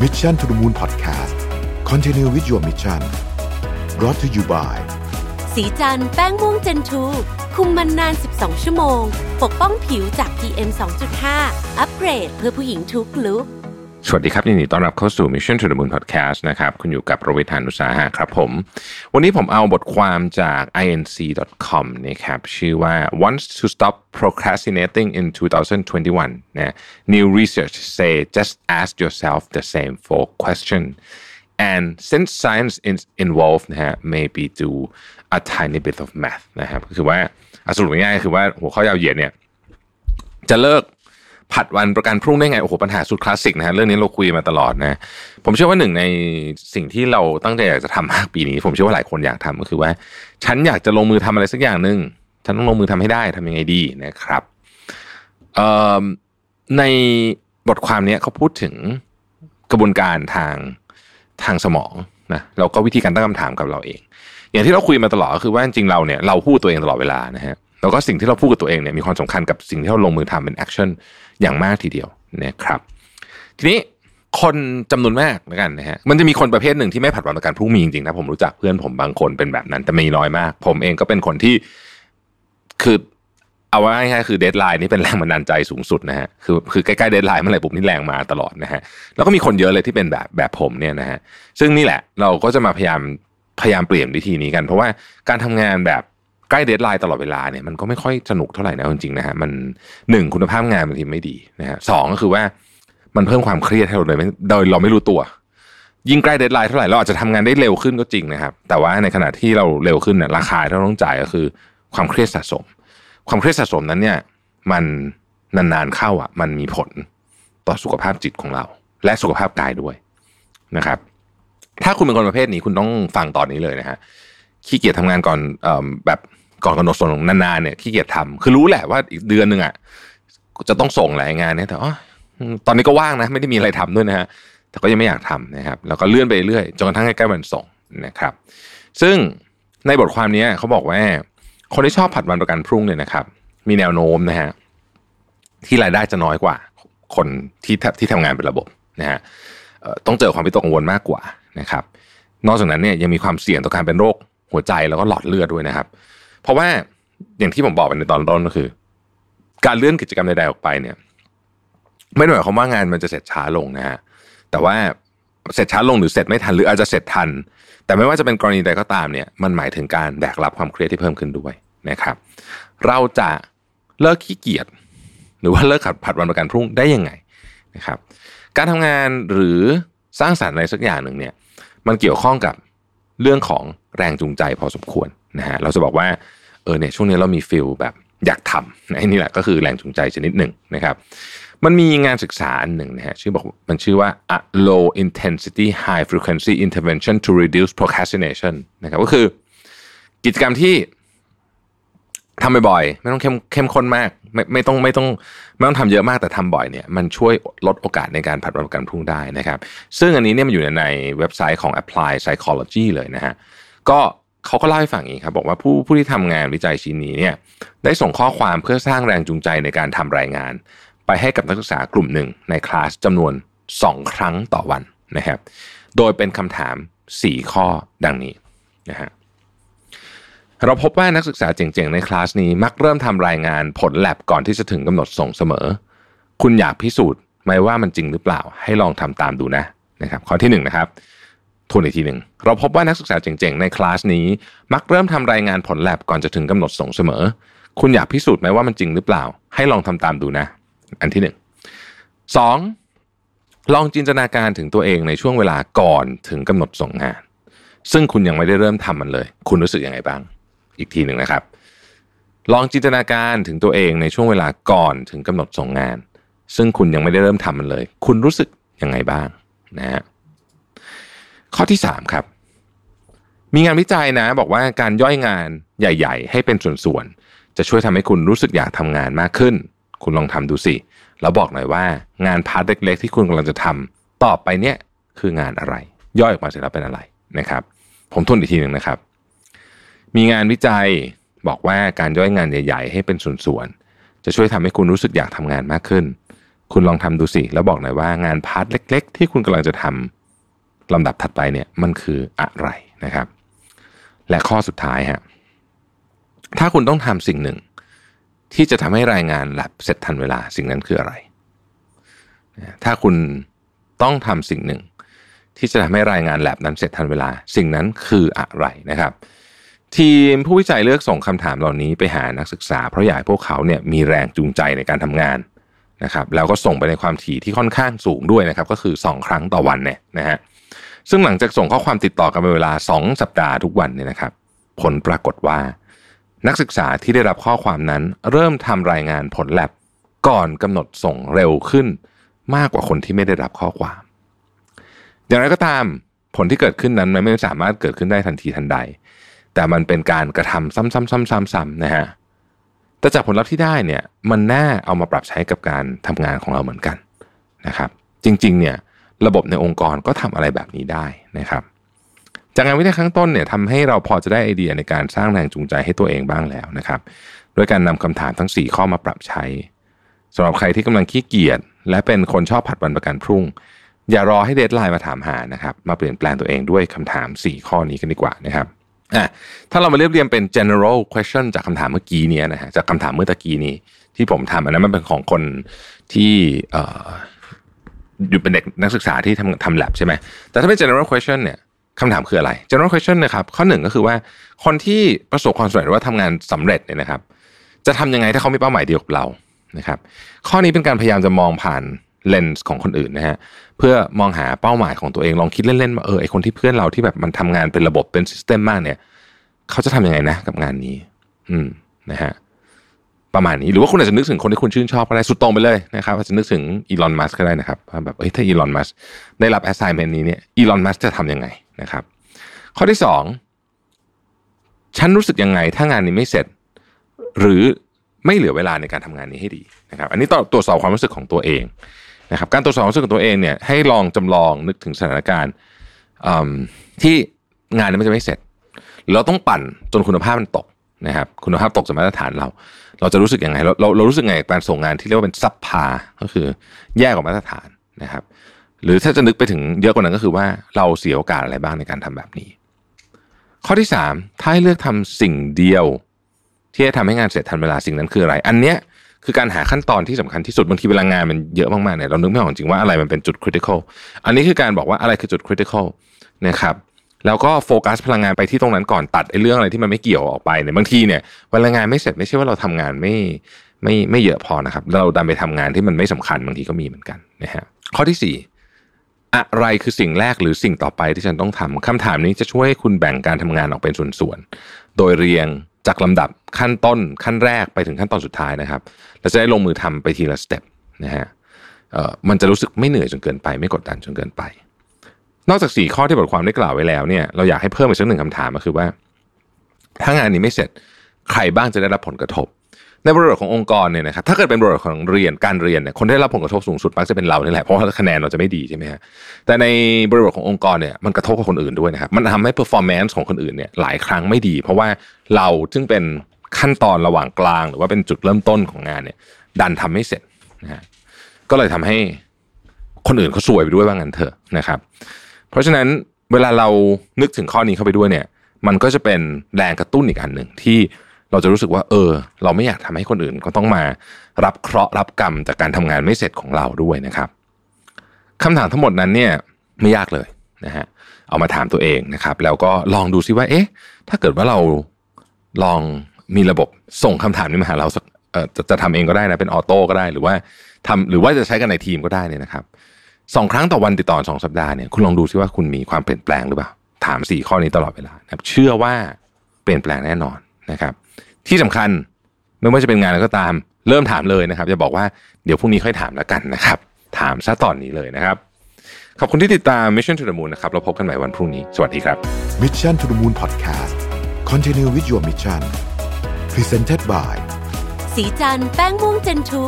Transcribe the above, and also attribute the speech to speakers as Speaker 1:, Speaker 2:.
Speaker 1: Mission to the Moon Podcast Continue with your mission brought to you by
Speaker 2: สีจันแป้งม่วงเจนทูคุมมันนาน 12 ชั่วโมง ปกป้องผิวจาก PM 2.5 อัปเกรดเพื่อผู้หญิงทุกลุก
Speaker 3: สวัสดีครับยินดีต้อนรับเข้าสู่ Mission to the Moon Podcast นะครับคุณอยู่กับประวิธานุสาหะครับผม วันนี้ผมเอาบทความจาก inc.com นะครับชื่อว่า wants to stop procrastinating in 2021นะ new research say just ask yourself the same four question and since science is involved นะฮะ maybe do a tiny bit of math นะครับคือว่าสรุปง่ายๆคือว่าหัวข้อยาวเหยียดเนี่ยจะเลิก ผัดวันประกันพรุ่งได้ไงโอ้โหปัญหาสุดคลาสสิกนะฮะเรื่องนี้เราคุยมาตลอดนะผมเชื่อว่าหนึ่งในสิ่งที่เราตั้งใจอยากจะทำมากปีนี้ ผมเชื่อว่าหลายคนอยากทำก็คือว่า ฉันอยากจะลงมือทำอะไรสักอย่างหนึ่งฉันต้องลงมือทำให้ได้ทำยังไงดีนะครับในบทความนี้เขาพูดถึงกระบวนการทางทางสมองนะแล้วก็วิธีการตั้งคำถามกับเราเอง อย่างที่เราคุยมาตลอดก็คือว่าจริงเราเนี่ยเราพูดตัวเองตลอดเวลานะฮะ แล้วก็สิ่งที่เราพูดกับตัวเองเนี่ยมีความสำคัญกับสิ่งที่เราลงมือทำเป็น action อย่างมากทีเดียวนะครับ ทีนี้คนจำนวนมากแล้วกันนะฮะมันจะมีคนประเภทหนึ่งที่ไม่ผัดวันประกันพรุ่งมีจริงๆนะผมรู้จักเพื่อนผมบางคนเป็นแบบนั้นแต่มีน้อยมาก ผมเองก็เป็นคนที่คือเอาไว่าง่ายๆคือ deadline นี่เป็นแรงบันดาลใจสูงสุดนะฮะคือคือใกล้ๆ deadline เมื่อไหร่ปุ๊บนี่แรงมาตลอดนะฮะแล้วก็มีคนเยอะเลยที่เป็นแบบแบบผมเนี่ยนะฮะซึ่งนี่แหละเราก็จะมาพยายามพยายามเปลี่ยนวิธีนี้กัน เพราะว่าการทำงานแบบ ใกล้ deadline ตลอดเวลาเนี่ยมันก็ไม่ค่อยสนุกเท่าไหร่นะจริงๆนะฮะมันหนึ่งคุณภาพงานบางทีไม่ดีนะฮะสองก็คือว่ามันเพิ่มความเครียดให้เราเลยโดยเราไม่รู้ตัว ยิ่งใกล้ deadline เท่าไหร่เราอาจจะทำงานได้เร็วขึ้นก็จริงนะครับ แต่ว่าในขณะที่เราเร็วขึ้นเนี่ยราคาที่เราต้องจ่ายก็คือ ความเครียดสะสม ความเครียดสะสมนั้นเนี่ย มันนานๆเข้าอะ มันมีผลต่อสุขภาพจิตของเรา และสุขภาพกายด้วยนะครับ ถ้าคุณเป็นคนประเภทนี้คุณต้องฟังตอนนี้เลยนะฮะขี้เกียจทำงานก่อนออแบบ ก่อนกำหนดส่งนานๆเนี่ยขี้เกียจทำคือรู้แหละว่าอีกเดือนหนึ่งอะจะต้องส่งหลายงานเนี่ยแต่อ๋อตอนนี้ก็ว่างนะ ไม่ได้มีอะไรทำด้วยนะฮะแต่ก็ยังไม่อยากทำนะครับ แล้วก็เลื่อนไปเรื่อยจนกระทั่งใกล้วันส่งนะครับ ซึ่งในบทความนี้เขาบอกว่า คนที่ชอบผัดวันประกันพรุ่งเนี่ยนะครับ มีแนวโน้มนะฮะที่รายได้จะน้อยกว่า คนที่ที่ทำงานเป็นระบบนะฮะต้องเจอความวิตกกังวลมากกว่านะครับ นอกจากนั้นเนี่ยยังมีความเสี่ยงต่อการเป็นโรคหัวใจแล้วก็หลอดเลือดด้วยนะครับ เพราะว่าอย่างที่ผมบอกไปในตอนต้นก็คือ การเลื่อนกิจกรรมใดๆออกไปเนี่ย ไม่ได้หมายความว่างานมันจะเสร็จช้าลงนะฮะแต่ว่าเสร็จช้าลงหรือเสร็จไม่ทันหรืออาจจะเสร็จทัน แต่ไม่ว่าจะเป็นกรณีใดก็ตามเนี่ย มันหมายถึงการแบกรับความเครียดที่เพิ่มขึ้นด้วยนะครับ เราจะเลิกขี้เกียจหรือว่าเลิกขัดผัดวันประกันพรุ่งได้ยังไงนะครับ การทำงานหรือสร้างสารรค์อะไรสักอย่างหนึ่งเนี่ย มันเกี่ยวข้องกับ เรื่องของแรงจูงใจพอสมควรนะฮะเราจะบอกว่าเออเนี่ยช่วงนี้เรามีฟิลแบบอยากทำนี่แหละก็คือแรงจูงใจชนิดหนึ่งนะครับ มันมีงานศึกษาอันหนึ่งนะฮะชื่อบอกมันชื่อว่า a low intensity high frequency intervention to reduce procrastination นะครับก็คือกิจกรรมที่ ทำบ่อยๆไม่ต้องเข้มเข้มข้นมาก ไม่ไม่ต้องไม่ต้องไม่ต้องทำเยอะมากแต่ทำบ่อยเนี่ยมันช่วยลดโอกาสในการผัดวันประกันพรุ่งได้นะครับ ซึ่งอันนี้เนี่ยมันอยู่ในเว็บไซต์ของ Apply Psychology เลยนะฮะก็เขาก็เล่าให้ฟังอย่างนี้ครับ บอกว่าผู้ผู้ที่ทำงานวิจัยชิ้นนี้เนี่ยได้ส่งข้อความเพื่อสร้างแรงจูงใจในการทำรายงาน ไปให้กับนักศึกษากลุ่มหนึ่งในคลาสจำนวน 2 ครั้งต่อวันนะครับ โดยเป็นคำถาม 4 ข้อดังนี้นะฮะ เราพบว่านักศึกษาเจ๋งๆในคลาสนี้มักเริ่มทำรายงานผลแลบก่อนที่จะถึงกำหนดส่งเสมอ คุณอยากพิสูจน์ไหมว่ามันจริงหรือเปล่า ให้ลองทำตามดูนะนะครับข้อที่1นนะครับทวนอีกทีหนึ่งเราพบว่านักศึกษาเจ๋งๆในคลาสนี้มักเริ่มทำรายงานผลแลบก่อนจะถึงกำหนดส่งเสมอ คุณอยากพิสูจน์ไหมว่ามันจริงหรือเปล่า ให้ลองทำตามดูนะ อันที่หนึ่งสองลองจินตนาการถึงตัวเองในช่วงเวลาก่อนถึงกำหนดส่งงาน ซึ่งคุณยังไม่ได้เริ่มทำมันเลย คุณรู้สึกยังไงบ้าง อีกทีหนึ่งนะครับ ลองจินตนาการถึงตัวเองในช่วงเวลาก่อนถึงกำหนดส่งงาน ซึ่งคุณยังไม่ได้เริ่มทำมันเลย คุณรู้สึกยังไงบ้างนะฮะข้อที่สามครับ มีงานวิจัยนะ บอกว่าการย่อยงานใหญ่ ๆ ให้เป็นส่วนๆจะช่วยทำให้คุณรู้สึกอยากทำงานมากขึ้น คุณลองทำดูสิแล้วบอกหน่อยว่างานพาร์ทเล็ก ๆ ที่คุณกำลังจะทำต่อไปเนี่ยคืองานอะไร ย่อยออกมาเสร็จแล้วเป็นอะไรนะครับ ผมทวนอีกทีหนึ่งนะครับ มีงานวิจัยบอกว่าการย่อยงานใหญ่ ๆ ให้เป็นส่วนๆจะช่วยทำให้คุณรู้สึกอยากทำงานมากขึ้น คุณลองทำดูสิ แล้วบอกหน่อยว่างาน part เล็ก ๆ ที่คุณกำลังจะทำลำดับถัดไปเนี่ยมันคืออะไรนะครับ และข้อสุดท้ายฮะถ้าคุณต้องทำสิ่งหนึ่ง ที่จะทำให้รายงานแลบเสร็จทันเวลาสิ่งนั้นคืออะไร ถ้าคุณต้องทำสิ่งหนึ่ง ที่จะทำให้รายงานแลบนั้นเสร็จทันเวลา สิ่งนั้นคืออะไรนะครับ ทีมผู้วิจัยเลือกส่งคำถามเหล่านี้ไปหานักศึกษา เพราะอยากให้พวกเขาเนี่ยมีแรงจูงใจในการทำงานนะครับแล้วก็ส่งไปในความถี่ที่ค่อนข้างสูงด้วยนะครับก็คือ 2 ครั้งต่อวันเนี่ยนะฮะซึ่งหลังจากส่งข้อความติดต่อกันเป็นเวลา 2 สัปดาห์ทุกวันเนี่ยนะครับ ผลปรากฏว่า นักศึกษาที่ได้รับข้อความนั้นเริ่มทำรายงานผลแลบก่อนกำหนดส่งเร็วขึ้น มากกว่าคนที่ไม่ได้รับข้อความ อย่างไรก็ตามผลที่เกิดขึ้นนั้นมันไม่สามารถเกิดขึ้นได้ทันทีทันใด แต่มันเป็นการกระทำซ้ำๆๆๆนะฮะแต่จากผลลัพธ์ที่ได้เนี่ยมันน่าเอามาปรับใช้กับการทำงานของเราเหมือนกันนะครับ จริงๆเนี่ยระบบในองค์กรก็ทำอะไรแบบนี้ได้นะครับ จากงานวิจัยครั้งต้นเนี่ยทำให้เราพอจะได้ไอเดียในการสร้างแรงจูงใจให้ตัวเองบ้างแล้วนะครับด้วยการนำคำถามทั้ง 4 ข้อมาปรับใช้สำหรับใครที่กำลังขี้เกียจและเป็นคนชอบผัดวันประกันพรุ่ง อย่ารอให้เดทไลน์มาถามหานะครับ มาเปลี่ยนแปลงตัวเองด้วยคำถาม 4 ข้อนี้กันดีกว่านะครับ อะถ้าเรามาเรียบเรียงเป็น general question จากคำถามเมื่อกี้นี้นะฮะจากคำถามเมื่อตะกี้นี้ ที่ผมทำอันนั้นมันเป็นของคนที่อยู่เป็นเด็กนักศึกษาที่ทำทำ lab ใช่ไหมแต่ถ้าเป็น general question เนี่ยคำถามคืออะไร general question นะครับ ข้อหนึ่งก็คือว่าคนที่ประสบความสำเร็จหรือว่าทำงานสำเร็จเนี่ยนะครับ จะทำยังไงถ้าเขามีเป้าหมายเดียวกับเรานะครับ ข้อนี้เป็นการพยายามจะมองผ่าน เลนส์ของคนอื่นนะฮะเพื่อมองหาเป้าหมายของตัวเองลองคิดเล่นๆว่าเออไอคนที่เพื่อนเราที่แบบมันทำงานเป็นระบบเป็น system มากเนี่ย เขาจะทำยังไงนะกับงานนี้ อืมนะฮะประมาณนี้หรือว่าคุณอาจจะนึกถึงคนที่คุณชื่นชอบก็ได้สุดตรงไปเลยนะครับอาจจะนึกถึงอีลอนมัสก์ก็ได้นะครับแบบเอ้ยถ้าอีลอนมัสก์ได้รับ assignment นี้เนี่ยอีลอนมัสก์จะทำยังไงนะครับ ข้อที่สองฉันรู้สึกยังไงถ้างานนี้ไม่เสร็จ หรือไม่เหลือเวลาในการทำงานนี้ให้ดีนะครับ อันนี้ต้องตรวจสอบความรู้สึกของตัวเอง นะครับการตรวจสอบความรู้สึกของตัวเองเนี่ยให้ลองจำลองนึกถึงสถานการณ์ที่งานนี้มันจะไม่เสร็จ เราต้องปั่นจนคุณภาพมันตกนะครับคุณภาพตกจากมาตรฐานเรา เราจะรู้สึกยังไงเราเราเรารู้สึกไงการส่งงานที่เรียกว่าเป็นซับพาก็คือแย่กว่ามาตรฐานนะครับ หรือถ้าจะนึกไปถึงเยอะกว่านั้นก็คือว่าเราเสียโอกาสอะไรบ้างในการทำแบบนี้ ข้อที่สามถ้าให้เลือกทำสิ่งเดียว ที่จะทำให้งานเสร็จทันเวลาสิ่งนั้นคืออะไร อันเนี้ย คือการหาขั้นตอนที่สำคัญที่สุดบางทีเวลางานมันเยอะมากๆเนี่ยเรานึกไม่ออกจริงว่าอะไรมันเป็นจุดคริติคอลอันนี้คือการบอกว่าอะไรคือจุดคริติคอลนะครับแล้วก็โฟกัสพลังงานไปที่ตรงนั้นก่อนตัดไอ้เรื่องอะไรที่มันไม่เกี่ยวออกไปเนี่ยบางทีเนี่ยเวลางานไม่เสร็จไม่ใช่ว่าเราทำงานไม่ไม่ไม่เยอะพอนะครับ เราดันไปทำงานที่มันไม่สำคัญบางทีก็มีเหมือนกันนะฮะข้อที่สี่ อะไรคือสิ่งแรกหรือสิ่งต่อไปที่ฉันต้องทำคำถามนี้จะช่วยให้คุณแบ่งการทำงานออกเป็นส่วนๆ โดยเรียงจากลำดับขั้นต้นขั้นแรกไปถึงขั้นตอนสุดท้ายนะครับเราจะได้ลงมือทำไปทีละสเต็ปนะฮะมันจะรู้สึกไม่เหนื่อยจนเกินไป ไม่กดดันจนเกินไป นอกจากสี่ข้อที่บทความได้กล่าวไว้แล้วเนี่ยเราอยากให้เพิ่มอีกสักหนึ่งคำถามก็คือว่า ถ้างานนี้ไม่เสร็จใครบ้างจะได้รับผลกระทบ ในบริบทขององค์กรเนี่ยนะครับถ้าเกิดเป็นบริบทของเรียนการเรียนเนี่ยคนได้รับผลกระทบสูงสุดมักจะเป็นเรานี่แหละเพราะว่าคะแนนเราจะไม่ดีใช่ไหมฮะแต่ในบริบทขององค์กรเนี่ยมันกระทบกับคนอื่นด้วยนะครับมันทำให้ performance ของคนอื่นเนี่ยหลายครั้งไม่ดี เพราะว่าเราซึ่งเป็นขั้นตอนระหว่างกลาง หรือว่าเป็นจุดเริ่มต้นของงานเนี่ย ดันทำไม่เสร็จนะฮะก็เลยทำให้คนอื่นเขาซวยไปด้วยว่างั้นเถอะนะครับ เพราะฉะนั้นเวลาเรานึกถึงข้อนี้เข้าไปด้วยเนี่ย มันก็จะเป็นแรงกระตุ้นอีกอันหนึ่งที่ เราจะรู้สึกว่า เออ เราไม่อยากทำให้คนอื่นก็ต้องมารับเคราะห์รับกรรมจากการทำงานไม่เสร็จของเราด้วยนะครับคำถามทั้งหมดนั้นเนี่ยไม่ยากเลยนะฮะเอามาถามตัวเองนะครับ แล้วก็ลองดูซิว่า เอ๊ะ ถ้าเกิดว่าเราลองมีระบบส่งคำถามนี้มาหาเราสักเออจะจะทำเองก็ได้นะเป็นออโต้ก็ได้หรือว่าทำหรือว่าจะใช้กันในทีมก็ได้เนี่ยนะครับสองครั้งต่อวันติดต่อสองสัปดาห์เนี่ยคุณลองดูซิว่าคุณมีความเปลี่ยนแปลงหรือเปล่า ถามสี่ข้อนี้ตลอดเวลานะเชื่อว่าเปลี่ยนแปลงแน่นอน นะครับ ที่สำคัญไม่ว่าจะเป็นงานอะไรก็ตาม เริ่มถามเลยนะครับจะบอกว่าเดี๋ยวพรุ่งนี้ค่อยถามแล้วกันนะครับ ถามซะตอนนี้เลยนะครับ ขอบคุณที่ติดตาม Mission to the Moon นะครับเราพบกันใหม่วันพรุ่งนี้ สวัสดีครับ
Speaker 1: Mission to the Moon Podcast Continue with your mission Presented by
Speaker 2: สีจันแป้งม่วงเจนทู